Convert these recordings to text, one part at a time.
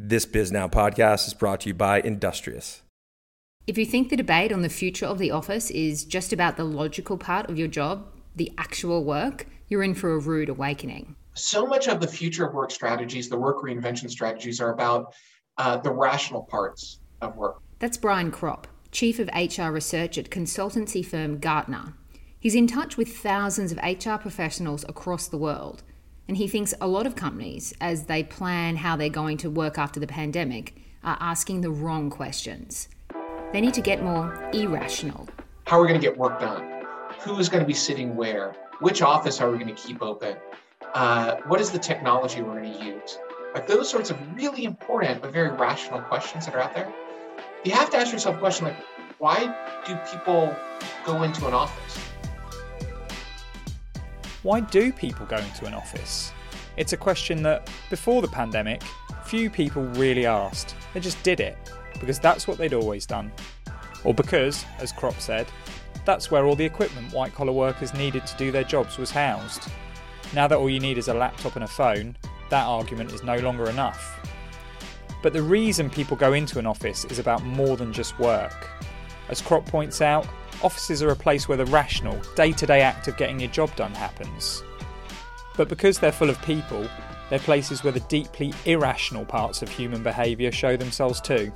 This Bisnow podcast is brought to you by Industrious. If you think the debate on the future of the office is just about the logical part of your job, the actual work, you're in for a rude awakening. So much of the future of work strategies, the work reinvention strategies, are about uh, the rational parts of work. That's Brian Kropp, Chief of HR Research at consultancy firm Gartner. He's in touch with thousands of HR professionals across the world and he thinks a lot of companies, as they plan how they're going to work after the pandemic, are asking the wrong questions. They need to get more irrational. How are we going to get work done? Who is going to be sitting where? Which office are we going to keep open? Uh, what is the technology we're going to use? Like those sorts of really important but very rational questions that are out there. You have to ask yourself a question like, why do people go into an office? Why do people go into an office? It's a question that, before the pandemic, few people really asked. They just did it, because that's what they'd always done. Or because, as Kropp said, that's where all the equipment white collar workers needed to do their jobs was housed. Now that all you need is a laptop and a phone, that argument is no longer enough. But the reason people go into an office is about more than just work. As Kropp points out, offices are a place where the rational, day to day act of getting your job done happens. But because they're full of people, they're places where the deeply irrational parts of human behaviour show themselves too.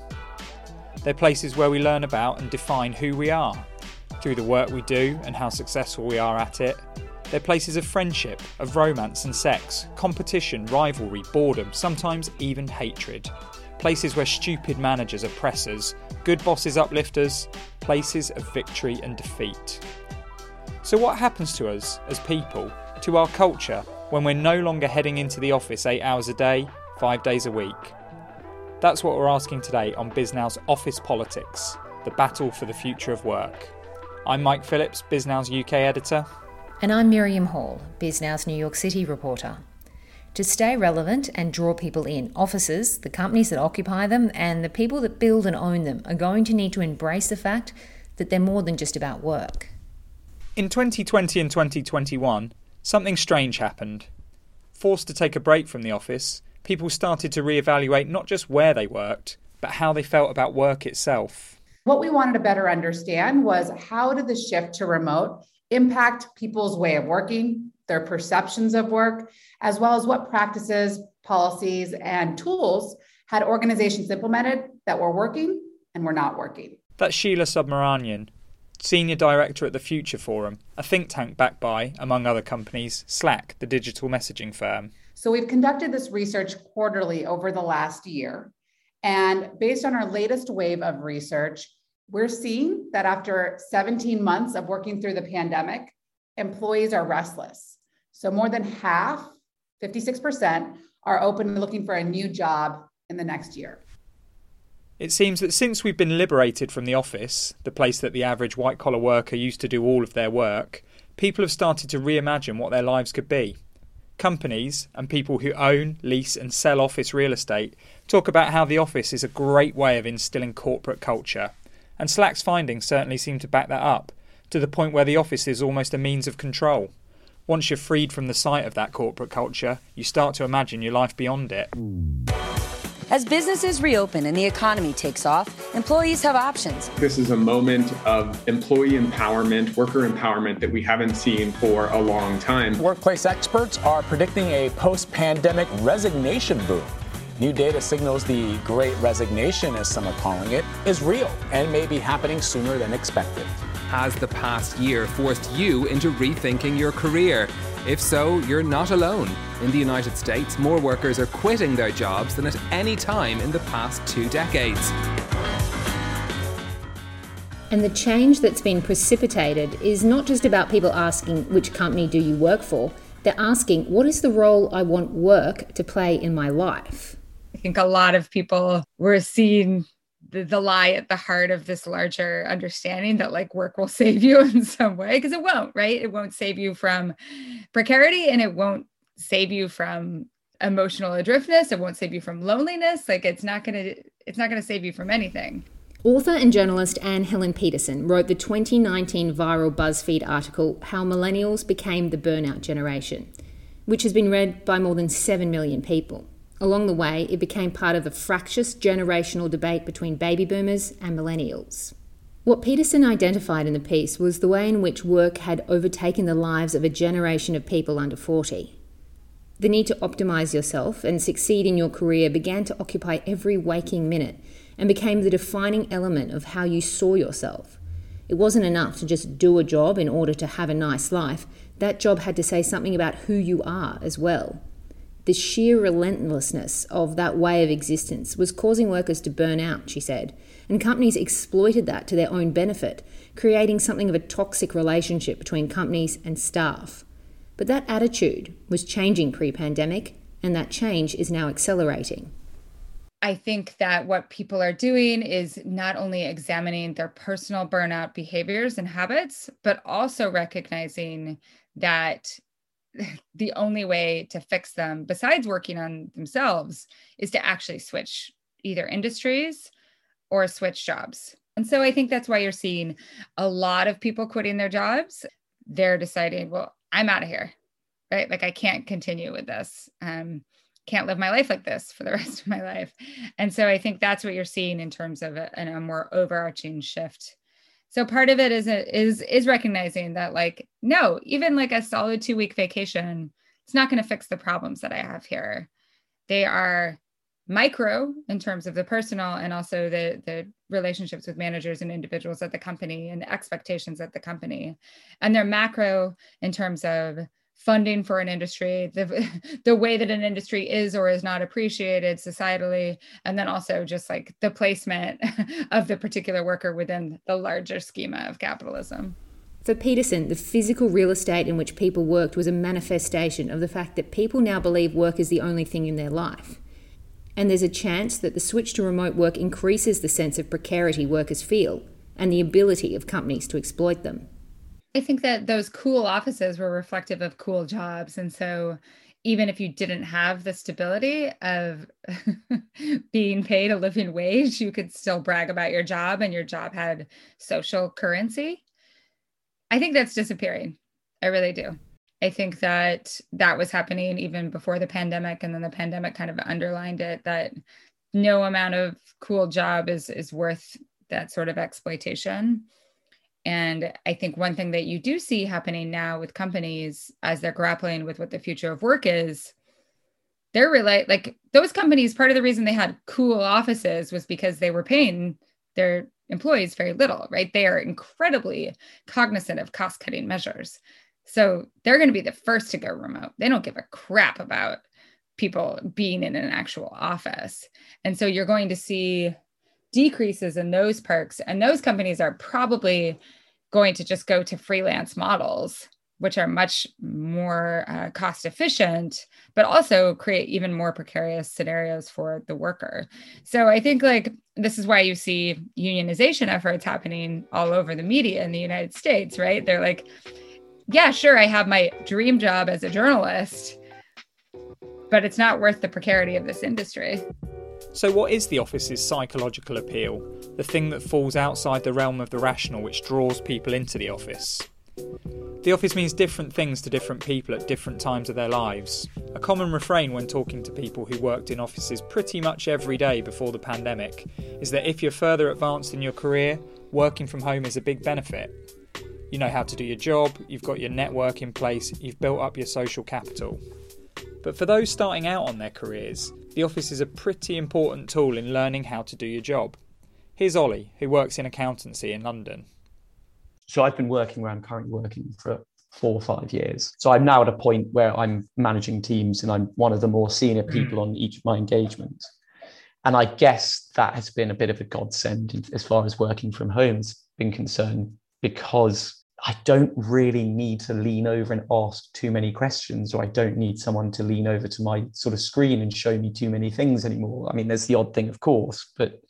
They're places where we learn about and define who we are, through the work we do and how successful we are at it. They're places of friendship, of romance and sex, competition, rivalry, boredom, sometimes even hatred places where stupid managers oppress us, good bosses uplift us, places of victory and defeat. So, what happens to us as people, to our culture, when we're no longer heading into the office eight hours a day, five days a week? That's what we're asking today on Bisnow's Office Politics, the battle for the future of work. I'm Mike Phillips, Bisnow's UK editor. And I'm Miriam Hall, Bisnow's New York City reporter. To stay relevant and draw people in, offices, the companies that occupy them, and the people that build and own them are going to need to embrace the fact that they're more than just about work. In 2020 and 2021, something strange happened. Forced to take a break from the office, people started to re-evaluate not just where they worked, but how they felt about work itself. What we wanted to better understand was how did the shift to remote impact people's way of working, their perceptions of work, as well as what practices, policies, and tools had organizations implemented that were working and were not working. That's Sheela Subramanian, Senior Director at the Future Forum, a think tank backed by, among other companies, Slack, the digital messaging firm. So we've conducted this research quarterly over the last year. And based on our latest wave of research, we're seeing that after 17 months of working through the pandemic, employees are restless. So more than half, 56%, are open to looking for a new job in the next year. It seems that since we've been liberated from the office, the place that the average white collar worker used to do all of their work, people have started to reimagine what their lives could be. Companies and people who own, lease, and sell office real estate talk about how the office is a great way of instilling corporate culture. And Slack's findings certainly seem to back that up, to the point where the office is almost a means of control. Once you're freed from the sight of that corporate culture, you start to imagine your life beyond it. As businesses reopen and the economy takes off, employees have options. This is a moment of employee empowerment, worker empowerment that we haven't seen for a long time. Workplace experts are predicting a post pandemic resignation boom. New data signals the great resignation, as some are calling it, is real and may be happening sooner than expected. Has the past year forced you into rethinking your career? If so, you're not alone. In the United States, more workers are quitting their jobs than at any time in the past two decades. And the change that's been precipitated is not just about people asking which company do you work for, they're asking what is the role I want work to play in my life? I think a lot of people were seeing the, the lie at the heart of this larger understanding that like work will save you in some way because it won't right? It won't save you from precarity and it won't save you from emotional adriftness. It won't save you from loneliness. Like it's not going to it's not going to save you from anything. Author and journalist Anne Helen Petersen wrote the 2019 viral BuzzFeed article, How Millennials Became the Burnout Generation, which has been read by more than 7 million people. Along the way, it became part of the fractious generational debate between baby boomers and millennials. What Petersen identified in the piece was the way in which work had overtaken the lives of a generation of people under 40. The need to optimize yourself and succeed in your career began to occupy every waking minute and became the defining element of how you saw yourself. It wasn't enough to just do a job in order to have a nice life, that job had to say something about who you are as well. The sheer relentlessness of that way of existence was causing workers to burn out, she said, and companies exploited that to their own benefit, creating something of a toxic relationship between companies and staff. But that attitude was changing pre pandemic, and that change is now accelerating. I think that what people are doing is not only examining their personal burnout behaviors and habits, but also recognizing that the only way to fix them, besides working on themselves, is to actually switch either industries or switch jobs. And so I think that's why you're seeing a lot of people quitting their jobs. They're deciding, well, I'm out of here, right? Like I can't continue with this. Um, can't live my life like this for the rest of my life. And so I think that's what you're seeing in terms of a, a more overarching shift. So part of it is is is recognizing that like no, even like a solid 2 week vacation, it's not going to fix the problems that I have here. They are micro in terms of the personal and also the the relationships with managers and individuals at the company and the expectations at the company and they're macro in terms of funding for an industry, the the way that an industry is or is not appreciated societally, and then also just like the placement of the particular worker within the larger schema of capitalism. For Petersen, the physical real estate in which people worked was a manifestation of the fact that people now believe work is the only thing in their life. And there's a chance that the switch to remote work increases the sense of precarity workers feel and the ability of companies to exploit them. I think that those cool offices were reflective of cool jobs. And so even if you didn't have the stability of being paid a living wage, you could still brag about your job and your job had social currency. I think that's disappearing. I really do. I think that that was happening even before the pandemic and then the pandemic kind of underlined it that no amount of cool job is is worth that sort of exploitation and I think one thing that you do see happening now with companies as they're grappling with what the future of work is, they're really like those companies, part of the reason they had cool offices was because they were paying their employees very little, right? They are incredibly cognizant of cost cutting measures. So they're going to be the first to go remote. They don't give a crap about people being in an actual office. And so you're going to see decreases in those perks. And those companies are probably going to just go to freelance models, which are much more uh, cost efficient, but also create even more precarious scenarios for the worker. So I think like this is why you see unionization efforts happening all over the media in the United States, right? They're like, yeah, sure, I have my dream job as a journalist, but it's not worth the precarity of this industry. So, what is the office's psychological appeal? The thing that falls outside the realm of the rational which draws people into the office? The office means different things to different people at different times of their lives. A common refrain when talking to people who worked in offices pretty much every day before the pandemic is that if you're further advanced in your career, working from home is a big benefit. You know how to do your job, you've got your network in place, you've built up your social capital. But for those starting out on their careers, the office is a pretty important tool in learning how to do your job. Here's Ollie, who works in accountancy in London. So I've been working where I'm currently working for four or five years. So I'm now at a point where I'm managing teams and I'm one of the more senior mm. people on each of my engagements. And I guess that has been a bit of a godsend as far as working from home has been concerned because I don't really need to lean over and ask too many questions, or I don't need someone to lean over to my sort of screen and show me too many things anymore. I mean, there's the odd thing, of course, but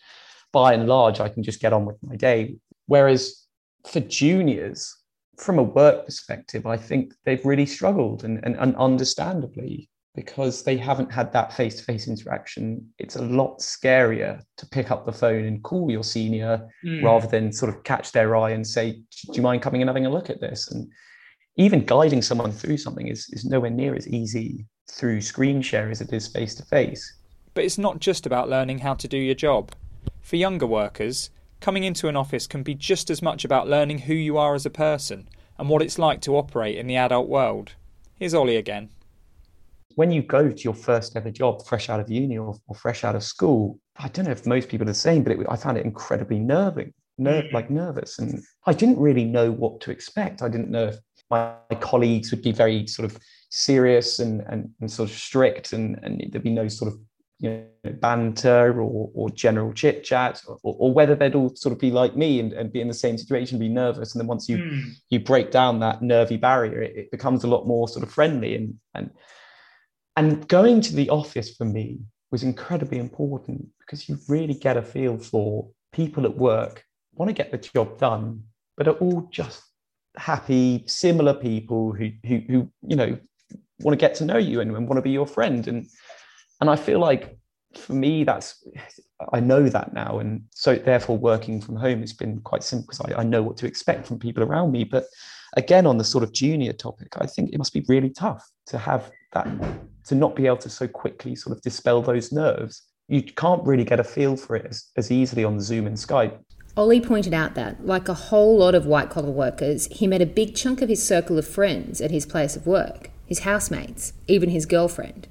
by and large, I can just get on with my day. Whereas for juniors, from a work perspective, I think they've really struggled and, and, and understandably because they haven't had that face to face interaction. It's a lot scarier to pick up the phone and call your senior mm. rather than sort of catch their eye and say, Do you mind coming and having a look at this? And even guiding someone through something is, is nowhere near as easy through screen share as it is face to face. But it's not just about learning how to do your job. For younger workers, coming into an office can be just as much about learning who you are as a person and what it's like to operate in the adult world. Here's Ollie again. When you go to your first ever job, fresh out of uni or, or fresh out of school, I don't know if most people are the same, but it, I found it incredibly nerving, ner- like nervous. And I didn't really know what to expect. I didn't know if my colleagues would be very sort of serious and, and, and sort of strict and, and there'd be no sort of you know, banter or, or general chit chat, or, or, whether they'd all sort of be like me and, and be in the same situation, be nervous. And then once you mm. you break down that nervy barrier, it, it, becomes a lot more sort of friendly. And and and going to the office for me was incredibly important because you really get a feel for people at work want to get the job done, but are all just happy, similar people who who, who you know want to get to know you and, and want to be your friend and and I feel like for me, that's I know that now, and so therefore working from home has been quite simple because I, I know what to expect from people around me. But again, on the sort of junior topic, I think it must be really tough to have that to not be able to so quickly sort of dispel those nerves. You can't really get a feel for it as, as easily on Zoom and Skype. Ollie pointed out that, like a whole lot of white collar workers, he met a big chunk of his circle of friends at his place of work, his housemates, even his girlfriend.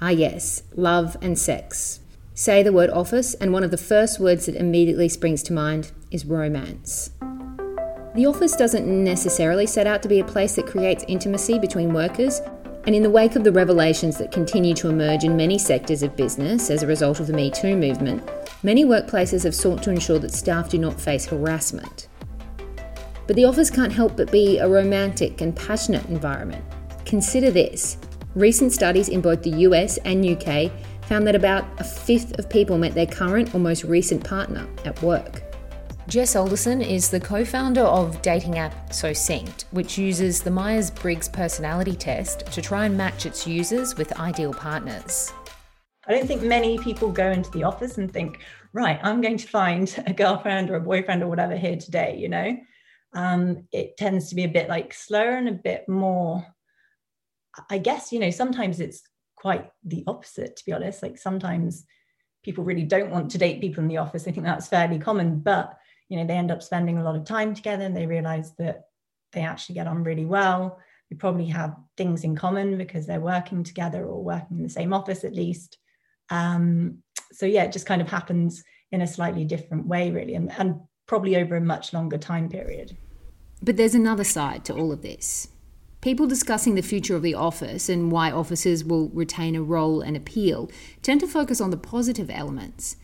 Ah, yes, love and sex. Say the word office, and one of the first words that immediately springs to mind is romance. The office doesn't necessarily set out to be a place that creates intimacy between workers, and in the wake of the revelations that continue to emerge in many sectors of business as a result of the Me Too movement, many workplaces have sought to ensure that staff do not face harassment. But the office can't help but be a romantic and passionate environment. Consider this Recent studies in both the US and UK found that about a fifth of people met their current or most recent partner at work. Jess Alderson is the co founder of dating app So Syncd, which uses the Myers Briggs personality test to try and match its users with ideal partners. I don't think many people go into the office and think, right, I'm going to find a girlfriend or a boyfriend or whatever here today, you know? Um, it tends to be a bit like slower and a bit more I guess, you know, sometimes it's quite the opposite, to be honest. Like sometimes people really don't want to date people in the office. I think that's fairly common, but, you know, they end up spending a lot of time together and they realize that they actually get on really well. They probably have things in common because they're working together or working in the same office at least. Um, so, yeah, it just kind of happens in a slightly different way, really, and, and probably over a much longer time period. But there's another side to all of this. People discussing the future of the office and why offices will retain a role and appeal tend to focus on the positive elements.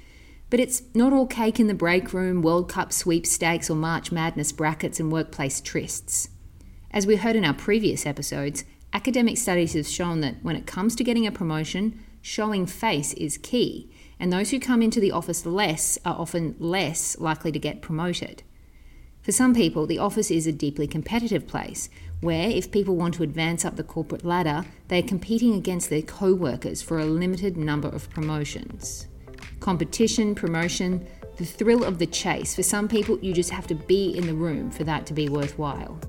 But it's not all cake in the break room, World Cup sweepstakes, or March Madness brackets and workplace trysts. As we heard in our previous episodes, academic studies have shown that when it comes to getting a promotion, showing face is key, and those who come into the office less are often less likely to get promoted. For some people, the office is a deeply competitive place where, if people want to advance up the corporate ladder, they are competing against their co workers for a limited number of promotions. Competition, promotion, the thrill of the chase. For some people, you just have to be in the room for that to be worthwhile.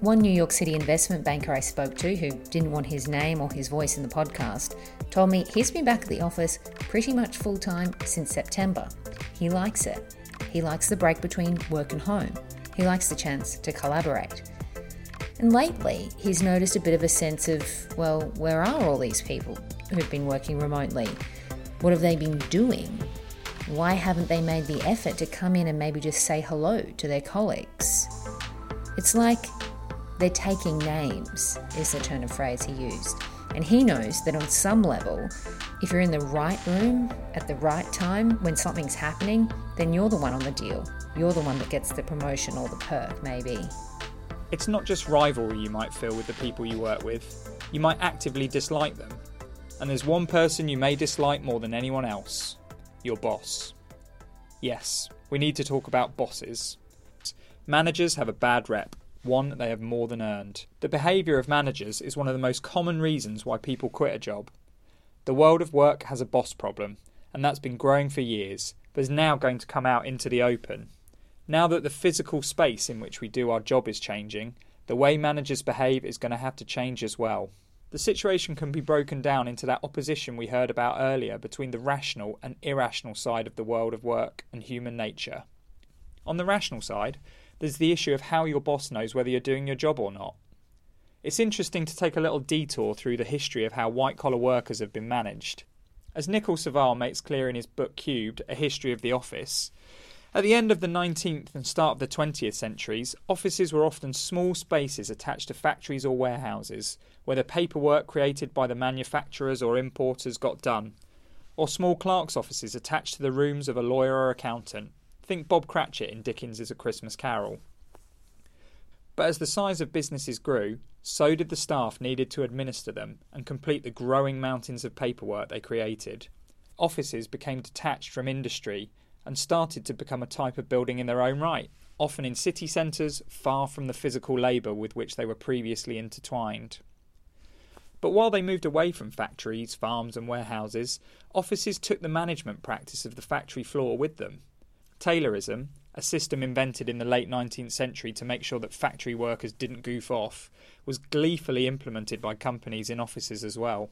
One New York City investment banker I spoke to, who didn't want his name or his voice in the podcast, told me he's been back at the office pretty much full time since September. He likes it. He likes the break between work and home. He likes the chance to collaborate. And lately, he's noticed a bit of a sense of, well, where are all these people who've been working remotely? What have they been doing? Why haven't they made the effort to come in and maybe just say hello to their colleagues? It's like they're taking names, is the turn of phrase he used. And he knows that on some level, if you're in the right room at the right time when something's happening, then you're the one on the deal. You're the one that gets the promotion or the perk, maybe. It's not just rivalry you might feel with the people you work with, you might actively dislike them. And there's one person you may dislike more than anyone else your boss. Yes, we need to talk about bosses. Managers have a bad rep, one they have more than earned. The behaviour of managers is one of the most common reasons why people quit a job. The world of work has a boss problem, and that's been growing for years, but is now going to come out into the open. Now that the physical space in which we do our job is changing, the way managers behave is going to have to change as well. The situation can be broken down into that opposition we heard about earlier between the rational and irrational side of the world of work and human nature. On the rational side, there's the issue of how your boss knows whether you're doing your job or not. It's interesting to take a little detour through the history of how white collar workers have been managed. As Nikil Saval makes clear in his book Cubed, A History of the Office, at the end of the 19th and start of the 20th centuries, offices were often small spaces attached to factories or warehouses, where the paperwork created by the manufacturers or importers got done, or small clerks' offices attached to the rooms of a lawyer or accountant. Think Bob Cratchit in Dickens' A Christmas Carol. But as the size of businesses grew, so did the staff needed to administer them and complete the growing mountains of paperwork they created. Offices became detached from industry and started to become a type of building in their own right, often in city centres, far from the physical labour with which they were previously intertwined. But while they moved away from factories, farms, and warehouses, offices took the management practice of the factory floor with them. Taylorism, a system invented in the late 19th century to make sure that factory workers didn't goof off, was gleefully implemented by companies in offices as well.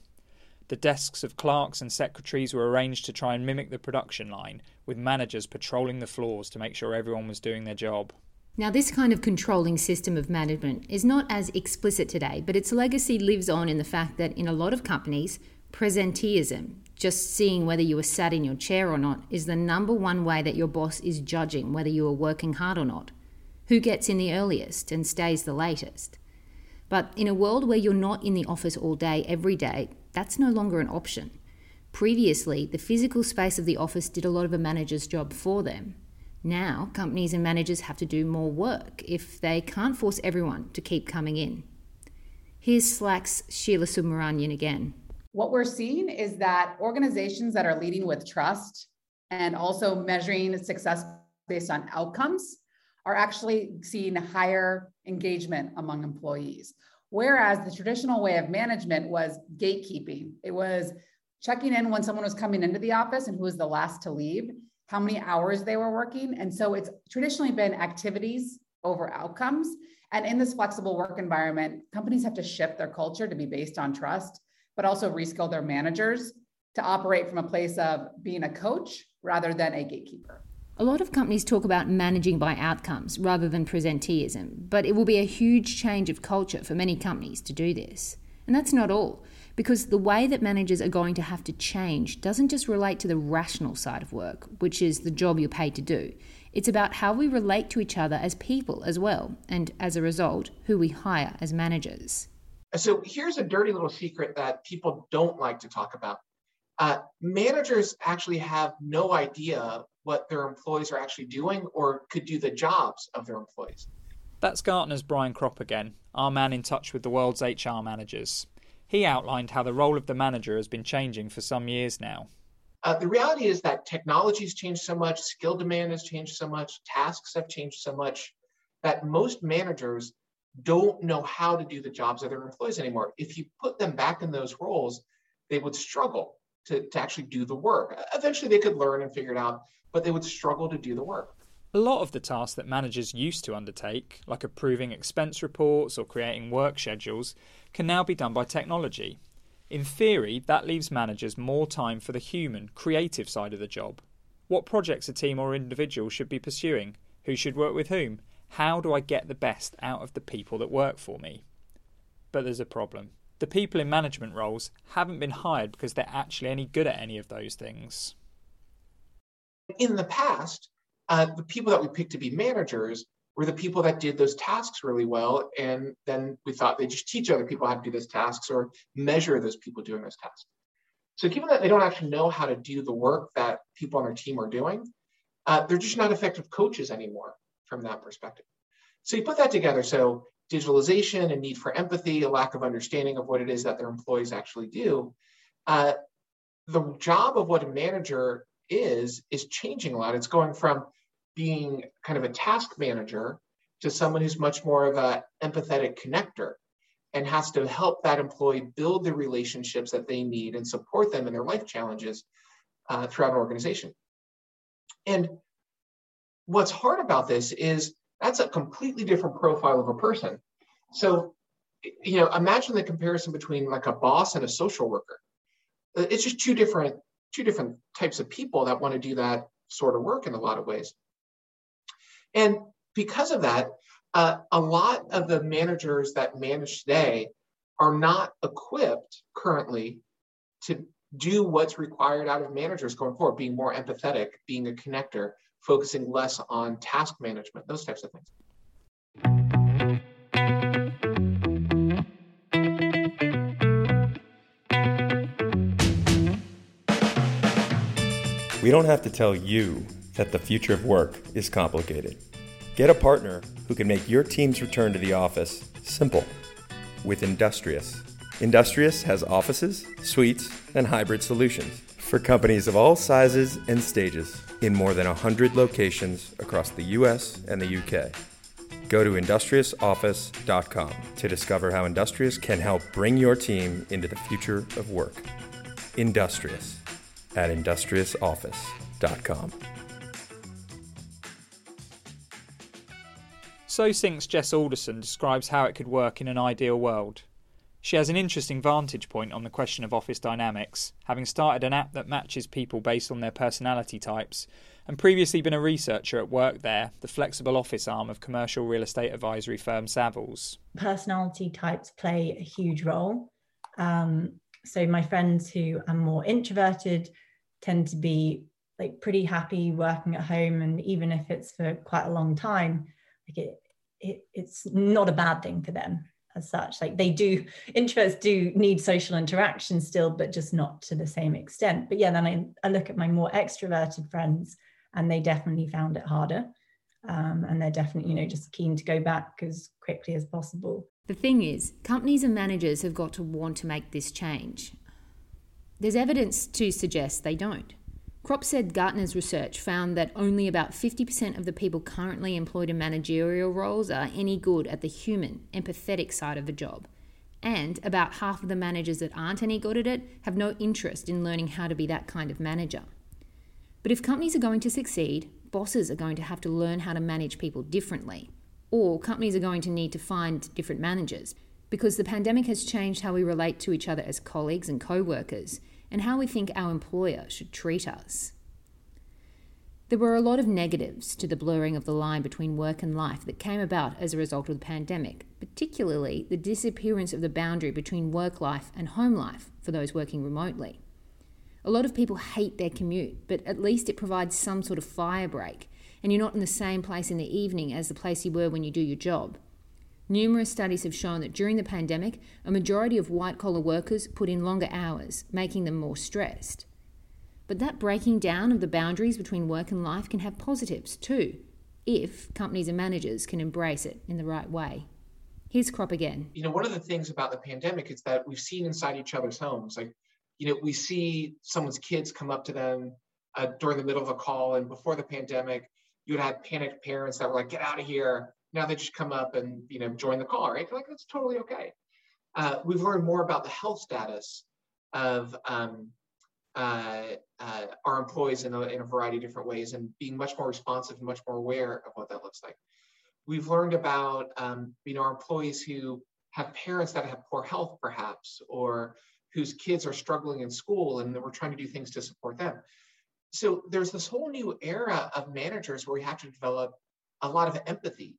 The desks of clerks and secretaries were arranged to try and mimic the production line, with managers patrolling the floors to make sure everyone was doing their job. Now, this kind of controlling system of management is not as explicit today, but its legacy lives on in the fact that in a lot of companies, presenteeism, just seeing whether you are sat in your chair or not, is the number one way that your boss is judging whether you are working hard or not. Who gets in the earliest and stays the latest? But in a world where you're not in the office all day, every day, that's no longer an option. Previously, the physical space of the office did a lot of a manager's job for them. Now, companies and managers have to do more work if they can't force everyone to keep coming in. Here's Slack's Sheela Subramanian again. What we're seeing is that organizations that are leading with trust and also measuring success based on outcomes are actually seeing higher engagement among employees. Whereas the traditional way of management was gatekeeping, it was checking in when someone was coming into the office and who was the last to leave, how many hours they were working. And so it's traditionally been activities over outcomes. And in this flexible work environment, companies have to shift their culture to be based on trust, but also reskill their managers to operate from a place of being a coach rather than a gatekeeper. A lot of companies talk about managing by outcomes rather than presenteeism, but it will be a huge change of culture for many companies to do this. And that's not all, because the way that managers are going to have to change doesn't just relate to the rational side of work, which is the job you're paid to do. It's about how we relate to each other as people as well, and as a result, who we hire as managers. So here's a dirty little secret that people don't like to talk about. Uh, managers actually have no idea what their employees are actually doing or could do the jobs of their employees. That's Gartner's Brian Kropp again, our man in touch with the world's HR managers. He outlined how the role of the manager has been changing for some years now. Uh, the reality is that technology has changed so much, skill demand has changed so much, tasks have changed so much that most managers don't know how to do the jobs of their employees anymore. If you put them back in those roles, they would struggle to, to actually do the work. Eventually, they could learn and figure it out, but they would struggle to do the work. A lot of the tasks that managers used to undertake, like approving expense reports or creating work schedules, can now be done by technology. In theory, that leaves managers more time for the human, creative side of the job. What projects a team or individual should be pursuing? Who should work with whom? How do I get the best out of the people that work for me? But there's a problem. The people in management roles haven't been hired because they're actually any good at any of those things in the past, uh, the people that we picked to be managers were the people that did those tasks really well. And then we thought they just teach other people how to do those tasks or measure those people doing those tasks. So given that they don't actually know how to do the work that people on their team are doing, uh, they're just not effective coaches anymore from that perspective. So you put that together. So digitalization and need for empathy, a lack of understanding of what it is that their employees actually do. Uh, the job of what a manager is is changing a lot. It's going from being kind of a task manager to someone who's much more of a empathetic connector and has to help that employee build the relationships that they need and support them in their life challenges uh, throughout an organization. And what's hard about this is that's a completely different profile of a person. So you know, imagine the comparison between like a boss and a social worker. It's just two different two different types of people that want to do that sort of work in a lot of ways. And because of that, uh, a lot of the managers that manage today are not equipped currently to do what's required out of managers going forward, being more empathetic, being a connector, focusing less on task management, those types of things. We don't have to tell you that the future of work is complicated. Get a partner who can make your team's return to the office simple with Industrious. Industrious has offices, suites, and hybrid solutions for companies of all sizes and stages in more than 100 locations across the US and the UK. Go to industriousoffice.com to discover how Industrious can help bring your team into the future of work. Industrious at industriousoffice.com. So Syncd's Jess Alderson describes how it could work in an ideal world. She has an interesting vantage point on the question of office dynamics, having started an app that matches people based on their personality types, and previously been a researcher at Workthere, the flexible office arm of commercial real estate advisory firm Savills. Personality types play a huge role. Um, so my friends who are more introverted tend to be like pretty happy working at home and even if it's for quite a long time like it, it it's not a bad thing for them as such like they do introverts do need social interaction still but just not to the same extent but yeah then I, I look at my more extroverted friends and they definitely found it harder um, and they're definitely you know just keen to go back as quickly as possible the thing is, companies and managers have got to want to make this change. There's evidence to suggest they don't. Kropp said Gartner's research found that only about 50% of the people currently employed in managerial roles are any good at the human, empathetic side of the job. And about half of the managers that aren't any good at it have no interest in learning how to be that kind of manager. But if companies are going to succeed, bosses are going to have to learn how to manage people differently or companies are going to need to find different managers because the pandemic has changed how we relate to each other as colleagues and co workers and how we think our employer should treat us. There were a lot of negatives to the blurring of the line between work and life that came about as a result of the pandemic, particularly the disappearance of the boundary between work life and home life for those working remotely. A lot of people hate their commute, but at least it provides some sort of fire break and you're not in the same place in the evening as the place you were when you do your job. Numerous studies have shown that during the pandemic, a majority of white collar workers put in longer hours, making them more stressed. But that breaking down of the boundaries between work and life can have positives too, if companies and managers can embrace it in the right way. Here's Kropp again. You know, one of the things about the pandemic is that we've seen inside each other's homes. Like, you know, we see someone's kids come up to them uh, during the middle of a call, and before the pandemic, you would have panicked parents that were like, get out of here. Now they just come up and, you know, join the call, right? Like, that's totally okay. Uh, we've learned more about the health status of um, uh, uh, our employees in a, in a variety of different ways and being much more responsive and much more aware of what that looks like. We've learned about, um, you know, our employees who have parents that have poor health perhaps, or whose kids are struggling in school and we're trying to do things to support them so there's this whole new era of managers where we have to develop a lot of empathy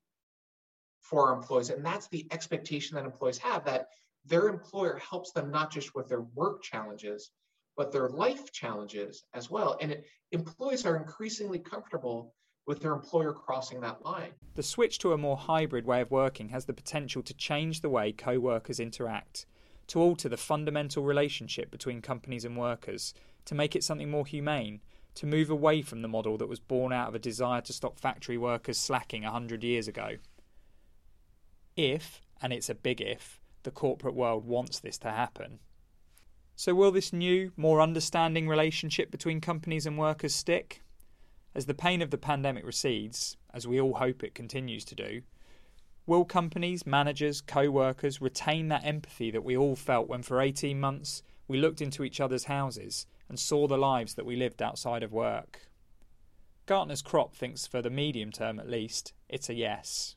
for our employees and that's the expectation that employees have that their employer helps them not just with their work challenges but their life challenges as well and it, employees are increasingly comfortable with their employer crossing that line. The switch to a more hybrid way of working has the potential to change the way co workers interact, to alter the fundamental relationship between companies and workers, to make it something more humane, to move away from the model that was born out of a desire to stop factory workers slacking a hundred years ago. If, and it's a big if, the corporate world wants this to happen. So, will this new, more understanding relationship between companies and workers stick? As the pain of the pandemic recedes, as we all hope it continues to do, will companies, managers, co workers retain that empathy that we all felt when for 18 months we looked into each other's houses and saw the lives that we lived outside of work. Gartner's Kropp thinks for the medium term at least, it's a yes.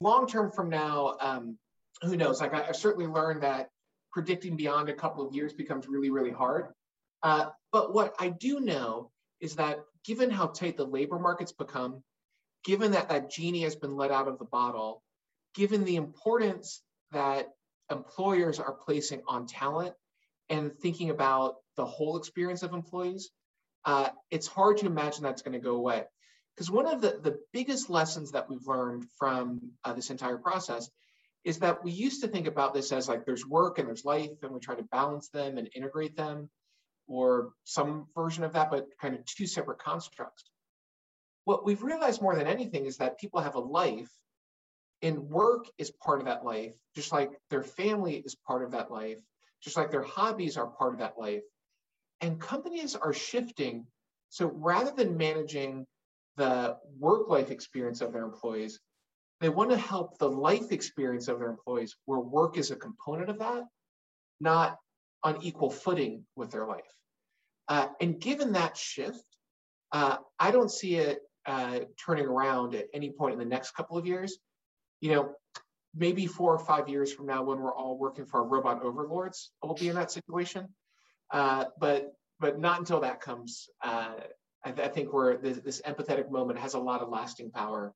Long term from now, um, who knows? Like I, have certainly learned that predicting beyond a couple of years becomes really, really hard. Uh, but what I do know is that given how tight the labor market's become, given that that genie has been let out of the bottle, given the importance that employers are placing on talent and thinking about the whole experience of employees, uh, it's hard to imagine that's going to go away. Because one of the, the biggest lessons that we've learned from uh, this entire process is that we used to think about this as like there's work and there's life, and we try to balance them and integrate them, or some version of that, but kind of two separate constructs. What we've realized more than anything is that people have a life, and work is part of that life, just like their family is part of that life, just like their hobbies are part of that life. And companies are shifting. So rather than managing the work life experience of their employees, they want to help the life experience of their employees where work is a component of that, not on equal footing with their life. Uh, and given that shift, uh, I don't see it uh, turning around at any point in the next couple of years. You know, maybe four or five years from now, when we're all working for our robot overlords, we'll be in that situation. Uh, but but not until that comes. I, th- I, think where this, this, empathetic moment has a lot of lasting power,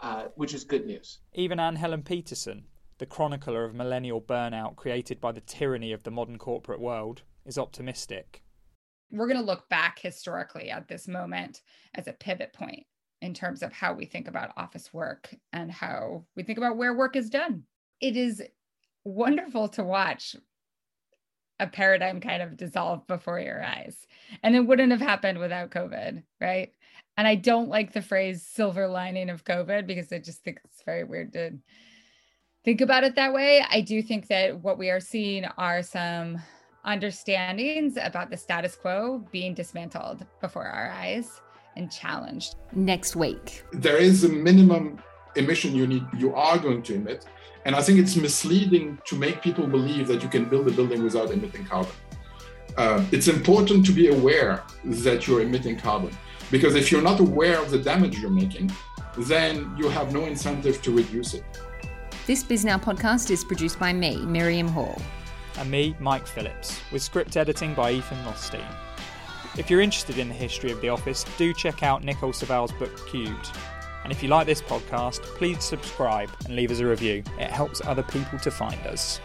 uh, which is good news. Even Anne Helen Petersen, the chronicler of millennial burnout created by the tyranny of the modern corporate world, is optimistic. We're going to look back historically at this moment as a pivot point in terms of how we think about office work and how we think about where work is done. It is wonderful to watch a paradigm kind of dissolve before your eyes. And it wouldn't have happened without COVID, right? And I don't like the phrase silver lining of COVID because I just think it's very weird to think about it that way. I do think that what we are seeing are some understandings about the status quo being dismantled before our eyes and challenged. Next week. There is a minimum emission you need you are going to emit and I think it's misleading to make people believe that you can build a building without emitting carbon. Uh, it's important to be aware that you're emitting carbon because if you're not aware of the damage you're making, then you have no incentive to reduce it. This Bisnow podcast is produced by me, Miriam Hall. And me, Mike Phillips, with script editing by Ethan Rothstein. If you're interested in the history of The Office, do check out Nikil Saval's book Cubed. And if you like this podcast, please subscribe and leave us a review. It helps other people to find us.